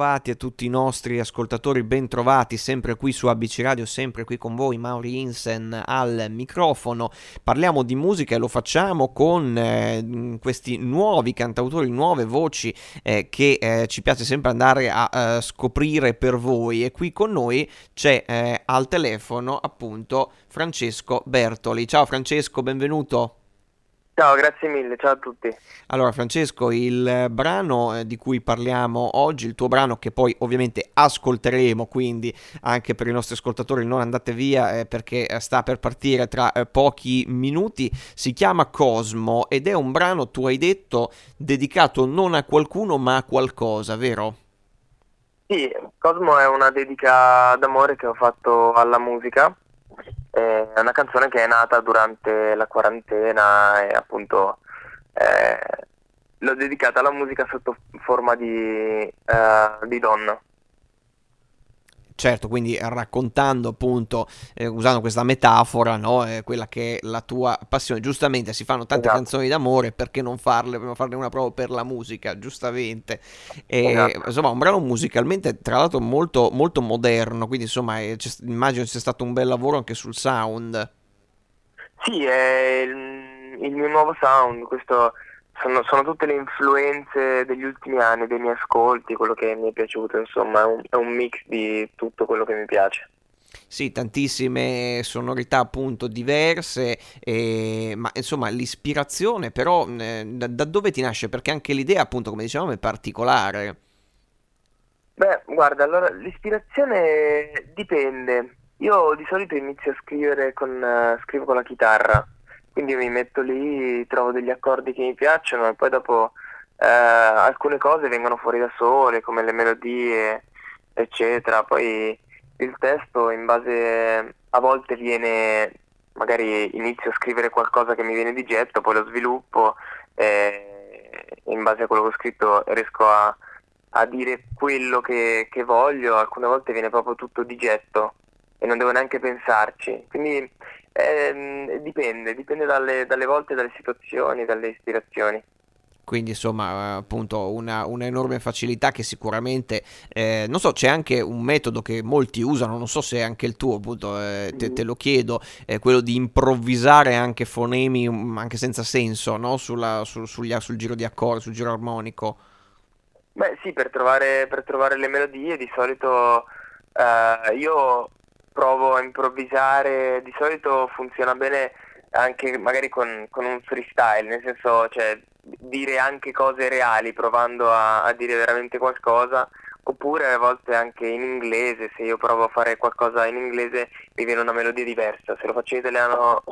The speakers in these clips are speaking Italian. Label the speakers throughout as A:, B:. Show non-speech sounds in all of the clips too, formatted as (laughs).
A: Bentrovati a tutti i nostri ascoltatori, bentrovati sempre qui su ABC Radio, sempre qui con voi, Mauri Insen al microfono. Parliamo di musica e lo facciamo con eh, questi nuovi cantautori, nuove voci eh, che eh, ci piace sempre andare a eh, scoprire per voi. E qui con noi c'è eh, al telefono appunto Francesco Bertoli. Ciao Francesco, benvenuto.
B: Ciao, grazie mille, ciao a tutti.
A: Allora, Francesco, il brano eh, di cui parliamo oggi, il tuo brano che poi ovviamente ascolteremo, quindi anche per i nostri ascoltatori non andate via eh, perché eh, sta per partire tra eh, pochi minuti, si chiama Cosmo ed è un brano, tu hai detto, dedicato non a qualcuno ma a qualcosa, vero?
B: Sì, Cosmo è una dedica d'amore che ho fatto alla musica è una canzone che è nata durante la quarantena e appunto eh, l'ho dedicata alla musica sotto forma di, eh, di donna.
A: Certo, quindi raccontando appunto, eh, usando questa metafora, no? eh, quella che è la tua passione. Giustamente si fanno tante esatto. canzoni d'amore, perché non farle, non farne una proprio per la musica, giustamente. E, esatto. Insomma, un brano musicalmente, tra l'altro, molto, molto moderno, quindi insomma, è, immagino sia stato un bel lavoro anche sul sound.
B: Sì, è il, il mio nuovo sound, questo sono, sono, tutte le influenze degli ultimi anni, dei miei ascolti, quello che mi è piaciuto, insomma, è un, è un mix di tutto quello che mi piace.
A: Sì, tantissime sonorità appunto diverse, eh, ma insomma l'ispirazione però eh, da, da, dove ti nasce? Perché anche l'idea appunto come dicevamo è particolare.
B: Beh, guarda, allora l'ispirazione dipende. Io di solito inizio a scrivere con, uh, scrivo con la chitarra quindi mi metto lì, trovo degli accordi che mi piacciono e poi dopo eh, alcune cose vengono fuori da sole, come le melodie, eccetera. Poi il testo in base a volte viene, magari inizio a scrivere qualcosa che mi viene di getto, poi lo sviluppo e in base a quello che ho scritto riesco a, a dire quello che, che voglio, alcune volte viene proprio tutto di getto e non devo neanche pensarci. Quindi eh, dipende, dipende dalle, dalle volte, dalle situazioni, dalle ispirazioni
A: quindi insomma appunto una, un'enorme facilità che sicuramente eh, non so c'è anche un metodo che molti usano non so se è anche il tuo appunto eh, te, te, lo chiedo eh, quello di improvvisare anche fonemi mm, anche senza senso no? Sulla, sul, sugli, sul giro di accordi sul giro armonico
B: beh sì per trovare, per trovare le melodie di solito eh, io provo a improvvisare, di solito funziona bene anche magari con, con un freestyle, nel senso cioè, dire anche cose reali provando a, a, dire veramente qualcosa, oppure a volte anche in inglese, se io provo a fare qualcosa in inglese mi viene una melodia diversa, se lo faccio in italiano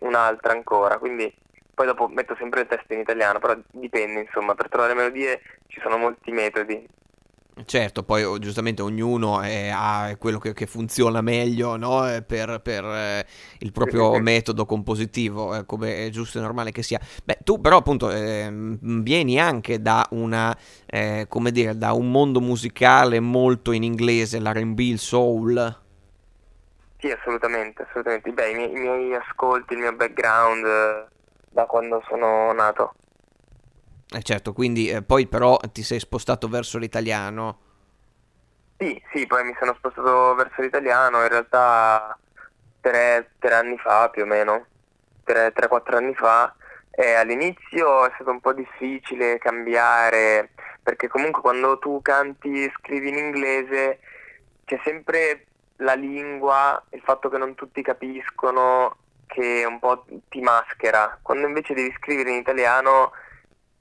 B: un'altra ancora, quindi poi dopo metto sempre il testo in italiano, però dipende insomma, per trovare melodie ci sono molti metodi.
A: Certo, poi oh, giustamente ognuno è, ha quello che, che, funziona meglio no? Eh, per, per eh, il proprio metodo compositivo, eh, come è giusto e normale che sia. Beh, tu però appunto eh, vieni anche da una, eh, come dire, da un mondo musicale molto in inglese, l'R&B, il soul.
B: Sì, assolutamente, assolutamente. Beh, i miei, i miei ascolti, il mio background eh, da quando sono nato.
A: Eh certo, quindi eh, poi però ti sei spostato verso l'italiano.
B: Sì, sì, poi mi sono spostato verso l'italiano, in realtà tre, tre anni fa più o meno, 3-4 anni fa, e all'inizio è stato un po' difficile cambiare, perché comunque quando tu canti e scrivi in inglese c'è sempre la lingua, il fatto che non tutti capiscono, che un po' ti maschera. Quando invece devi scrivere in italiano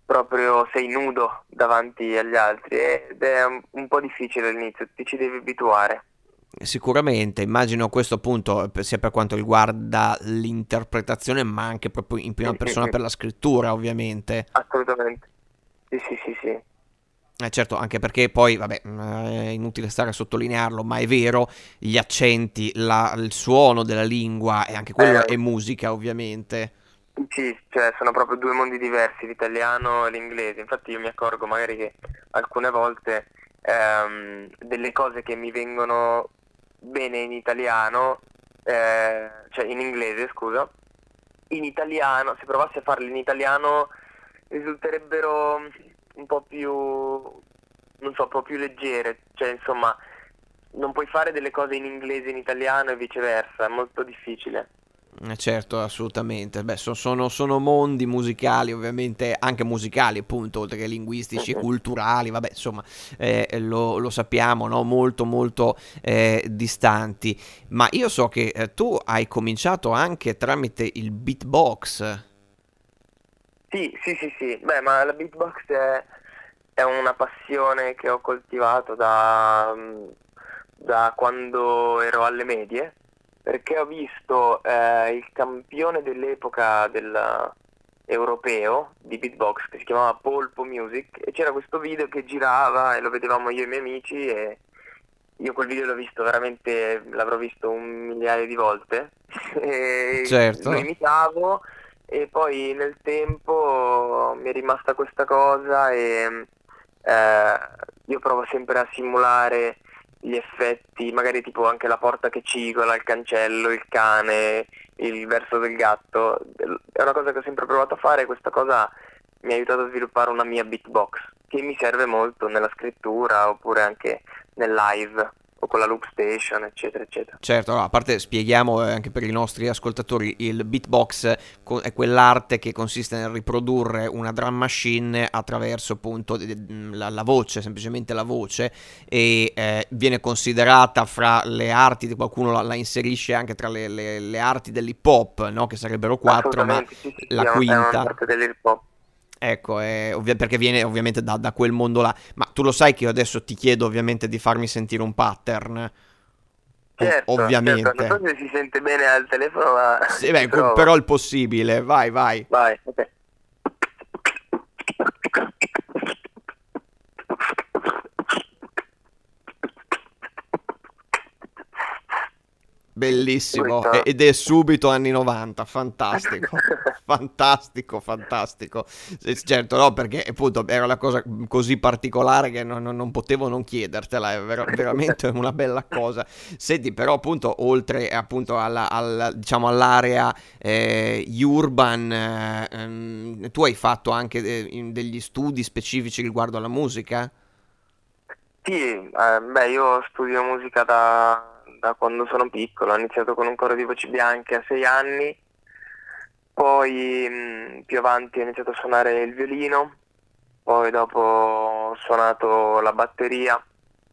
B: proprio sei nudo davanti agli altri ed è un, po' difficile all'inizio, ti ci devi abituare.
A: Sicuramente, immagino questo appunto sia per quanto riguarda l'interpretazione, ma anche proprio in prima sì, persona sì, per la scrittura, ovviamente.
B: Assolutamente. Sì, sì, sì, sì.
A: Eh certo, anche perché poi, vabbè, mm, è inutile stare a sottolinearlo, ma è vero, gli accenti, la, il suono della lingua e anche quello eh, è musica, ovviamente.
B: Sì, cioè sono proprio due mondi diversi, l'italiano e l'inglese. Infatti io mi accorgo magari che alcune volte ehm, delle cose che mi vengono bene in italiano, eh, cioè in inglese, scusa, in italiano, se provassi a farle in italiano risulterebbero un po' più non so, un po' più leggere, cioè insomma non puoi fare delle cose in inglese e in italiano e viceversa, è molto difficile.
A: Eh, certo, assolutamente. Beh, so, sono, sono, mondi musicali, ovviamente anche musicali, appunto, oltre che linguistici, culturali, vabbè, insomma, eh, lo, lo, sappiamo, no? molto, molto eh, distanti. Ma io so che eh, tu hai cominciato anche tramite il beatbox.
B: Sì, sì, sì, sì. Beh, ma la beatbox è, è una passione che ho coltivato da, da quando ero alle medie perché ho visto eh, il campione dell'epoca del europeo di beatbox che si chiamava Polpo Music e c'era questo video che girava e lo vedevamo io e i miei amici e io quel video l'ho visto veramente, l'avrò visto un migliaio di volte (laughs) e certo. lo imitavo e poi nel tempo mi è rimasta questa cosa e eh, io provo sempre a simulare gli effetti, magari tipo anche la porta che cigola, il cancello, il cane, il verso del gatto, è una cosa che ho sempre provato a fare e questa cosa mi ha aiutato a sviluppare una mia beatbox che mi serve molto nella scrittura oppure anche nel live o con la loop station, eccetera, eccetera.
A: Certo, no, a parte spieghiamo eh, anche per i nostri ascoltatori, il beatbox è quell'arte che consiste nel riprodurre una drum machine attraverso appunto la, la voce, semplicemente la voce, e eh, viene considerata fra le arti, qualcuno la, la inserisce anche tra le, le, le arti dell'hip hop, no? che sarebbero quattro, ma sì, sì, la quinta... È una parte dell'hip hop Ecco, è ovvia- perché viene ovviamente da, da, quel mondo là. Ma tu lo sai che io adesso ti chiedo ovviamente di farmi sentire un pattern.
B: Certo, ovviamente. Certo. Non so se si sente bene al telefono, ma...
A: Sì, beh, però il possibile. Vai, vai.
B: Vai, ok.
A: Bellissimo, ed è subito anni 90, (laughs) fantastico, fantastico, fantastico. Certo, no, perché appunto era la cosa così particolare che non, non potevo non chiedertela, è ver- veramente una bella cosa. Senti, però appunto oltre appunto alla, alla, diciamo, all'area eh, urban, eh, tu hai fatto anche de- degli studi specifici riguardo alla musica?
B: Sì, eh, beh, io studio musica da da quando sono piccolo, ho iniziato con un coro di voci bianche a sei anni, poi mh, più avanti ho iniziato a suonare il violino, poi dopo ho suonato la batteria,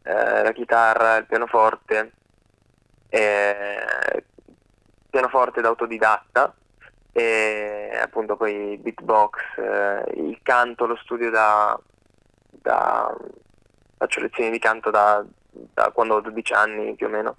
B: eh, la chitarra, il pianoforte, eh, pianoforte da autodidatta. E appunto poi beatbox, eh, il canto lo studio da, da, faccio lezioni di canto da, da quando ho 12 anni più o meno.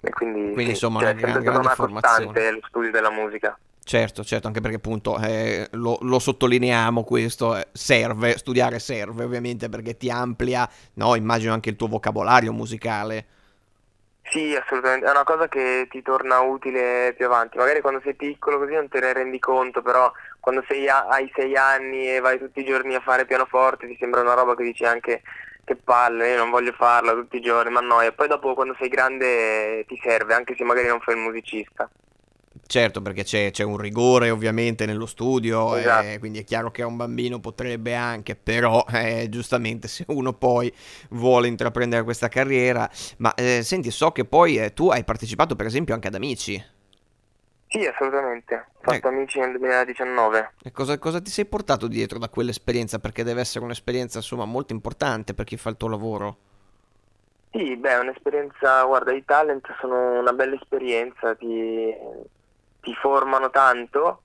B: E quindi,
A: quindi
B: sì,
A: insomma
B: cioè,
A: una, gran, grande una formazione.
B: lo studio della musica.
A: Certo, certo, anche perché appunto eh, lo, lo, sottolineiamo questo, eh, serve, studiare serve ovviamente perché ti amplia, no, immagino anche il tuo vocabolario musicale.
B: Sì, assolutamente, è una cosa che ti torna utile più avanti, magari quando sei piccolo così non te ne rendi conto, però quando sei a, hai sei anni e vai tutti i giorni a fare pianoforte ti sembra una roba che dici anche che palle, io non voglio farla tutti i giorni, ma no, e poi dopo quando sei grande ti serve, anche se magari non fai il musicista.
A: Certo, perché c'è, c'è, un rigore ovviamente nello studio, esatto. eh, quindi è chiaro che a un bambino potrebbe anche, però eh, giustamente se uno poi vuole intraprendere questa carriera, ma eh, senti, so che poi eh, tu hai partecipato per esempio anche ad Amici.
B: Sì, assolutamente. Ho fatto ecco. amici nel 2019.
A: E cosa, cosa, ti sei portato dietro da quell'esperienza? Perché deve essere un'esperienza, insomma, molto importante per chi fa il tuo lavoro.
B: Sì, beh, un'esperienza, guarda, i talent sono una bella esperienza, ti, ti formano tanto,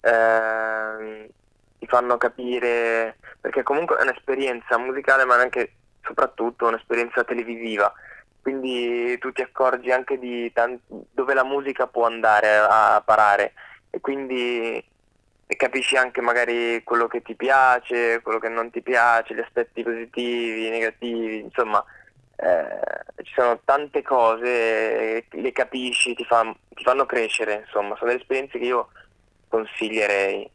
B: eh, ti fanno capire, perché comunque è un'esperienza musicale, ma anche soprattutto un'esperienza televisiva quindi tu ti accorgi anche di tant- dove la musica può andare a parare. E quindi capisci anche magari quello che ti piace, quello che non ti piace, gli aspetti positivi, negativi, insomma eh, ci sono tante cose, le capisci, ti, fa, ti fanno crescere, insomma. Sono delle esperienze che io consiglierei.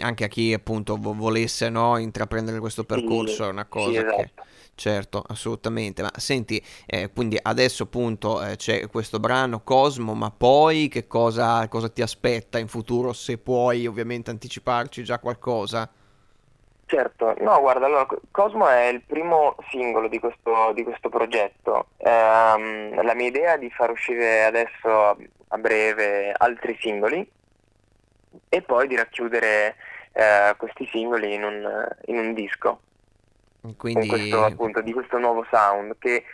A: Anche a chi appunto volesse no, intraprendere questo percorso sì, è una cosa sì, esatto. che certo assolutamente ma senti eh, quindi adesso appunto eh, c'è questo brano Cosmo ma poi che cosa, cosa, ti aspetta in futuro se puoi ovviamente anticiparci già qualcosa
B: Certo, no, guarda, allora, Cosmo è il primo singolo di questo, di questo progetto. Ehm, la mia idea è di far uscire adesso a, breve altri singoli e poi di racchiudere eh, questi singoli in un, in un disco. Quindi... Questo, appunto, di questo nuovo sound che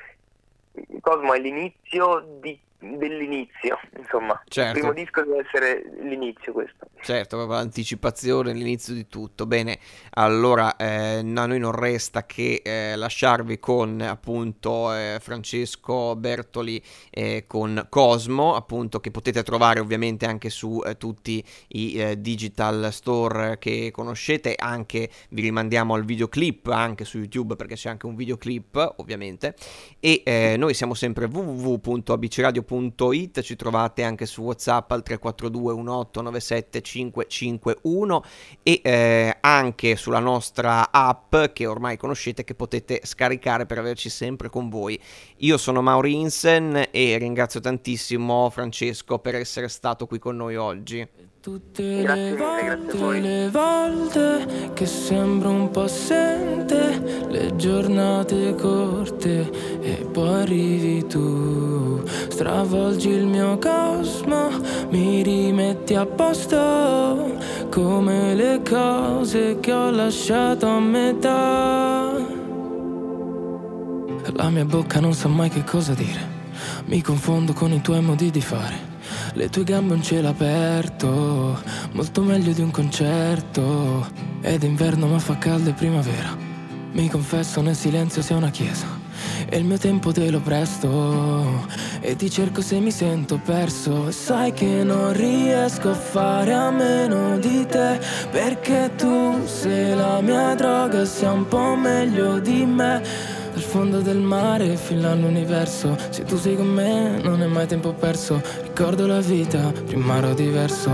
B: Cosmo è l'inizio di dell'inizio, insomma. Certo. Il primo disco deve essere l'inizio questo.
A: Certo, proprio l'anticipazione, l'inizio di tutto. Bene, allora eh, a noi non resta che eh, lasciarvi con appunto eh, Francesco Bertoli eh, con Cosmo, appunto che potete trovare ovviamente anche su eh, tutti i eh, digital store che conoscete, anche vi rimandiamo al videoclip anche su YouTube perché c'è anche un videoclip ovviamente e noi siamo sempre www.abcradio.com www.it, ci trovate anche su WhatsApp al 342 1897 551 e eh, anche sulla nostra app che ormai conoscete che potete scaricare per averci sempre con voi. Io sono Mauri Insen e ringrazio tantissimo Francesco per essere stato qui con noi oggi.
C: Tutte le volte, le volte che sembro un po' assente, le giornate corte e poi arrivi tu, stravolgi il mio cosmo, mi rimetti a posto, come le cose che ho lasciato a metà. La mia bocca non sa mai che cosa dire, mi confondo con i tuoi modi di fare. Le tue gambe un cielo aperto, molto meglio di un concerto. Ed inverno ma fa caldo e primavera. Mi confesso nel silenzio sei una chiesa. E il mio tempo te lo presto E ti cerco se mi sento perso sai che non riesco a fare a meno di te Perché tu sei la mia droga Sei un po' meglio di me fondo del mare fino all'universo. Se tu sei con me non è mai tempo perso. Ricordo la vita, prima ero diverso.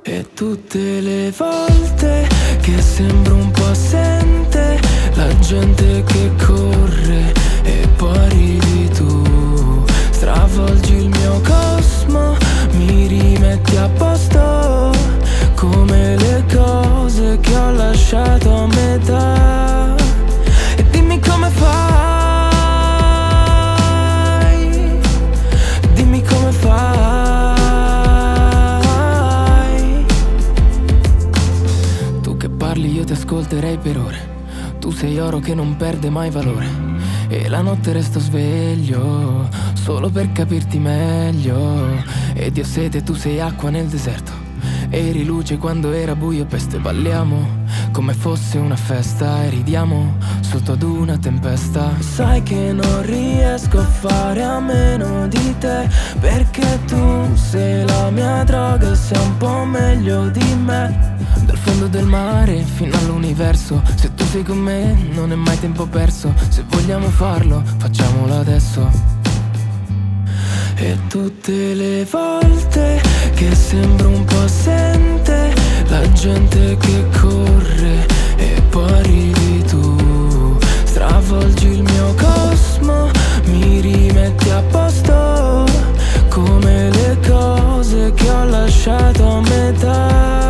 C: E tutte le volte che sembro un po' assente La gente che corre e poi arrivi tu. Stravolgi il mio cosmo, mi rimetti a posto Come le cose che ho lasciato a metà come fai? Dimmi come fai? Tu che parli io ti ascolterei per ore. Tu sei oro che non perde mai valore. E la notte resto sveglio solo per capirti meglio. Ed io sete, tu sei acqua nel deserto. Eri luce quando era buio, peste balliamo come fosse una festa e ridiamo sotto ad una tempesta. Sai che non riesco a fare a meno di te, perché tu sei la mia droga, sei un po' meglio di me. Dal fondo del mare fino all'universo, se tu sei con me non è mai tempo perso, se vogliamo farlo facciamolo adesso. E tutte le volte che sembro un po' assente La gente che corre e poi arrivi tu. Stravolgi il mio cosmo, mi rimetti a posto Come le cose che ho lasciato a metà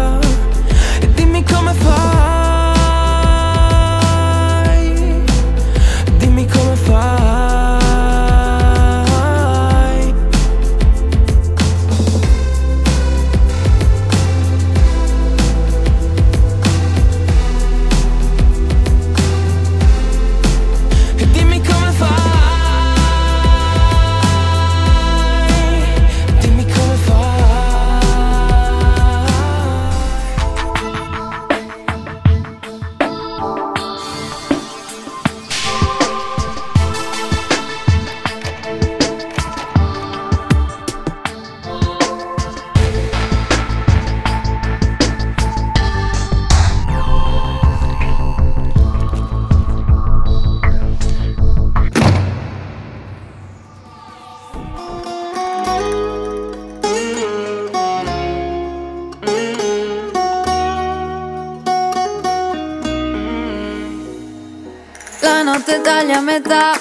D: taglia a metà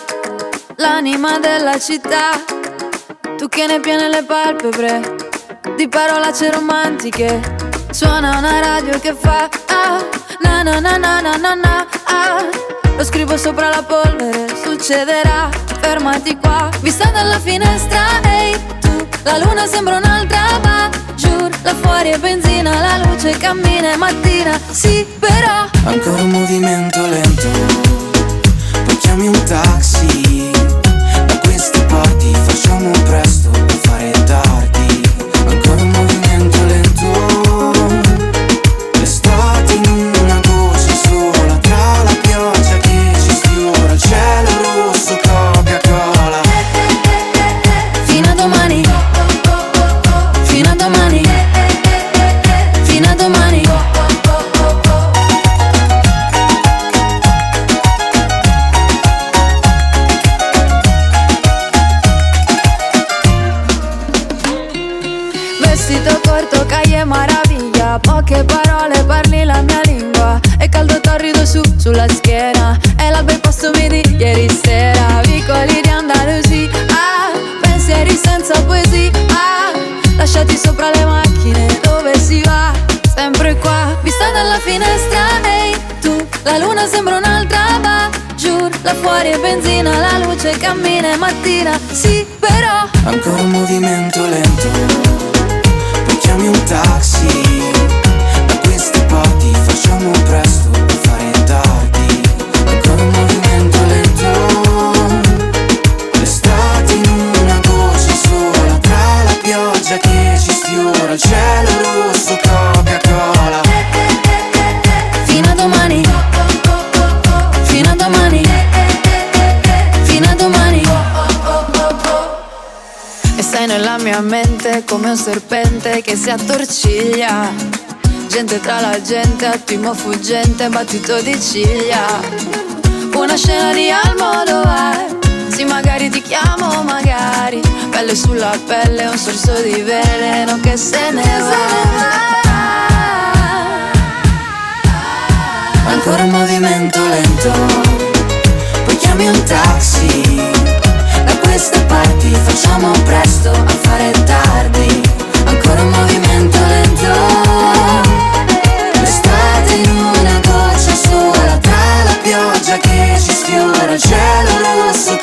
D: l'anima della città. Tu che ne piene le palpebre di parolacce romantiche. Suona una radio che fa ah, na na na na na na ah. Lo scrivo sopra la polvere, succederà Fermati qua, vista dalla finestra Ehi tu, la luna sembra un'altra ma Giù, là fuori è benzina La luce cammina e mattina Sì, però
E: Ancora un movimento lento Poi chiami un La
D: luna sembra un'altra va. Giù Là fuori è benzina La luce cammina e mattina. Sì però.
E: Ancora un movimento lento. Poi chiami un taxi
D: come un serpente che si attorciglia. Gente tra la gente, attimo fuggente, battito di ciglia. Una scena di Almodovar Sì, magari ti chiamo, magari. Pelle sulla pelle, un sorso di veleno che se ne va.
E: Ancora un movimento lento Poi chiami un taxi queste parti Facciamo presto a fare tardi. Ancora un movimento lento. L'estate in una goccia sola Tra la pioggia che ci sfiora Il cielo rosso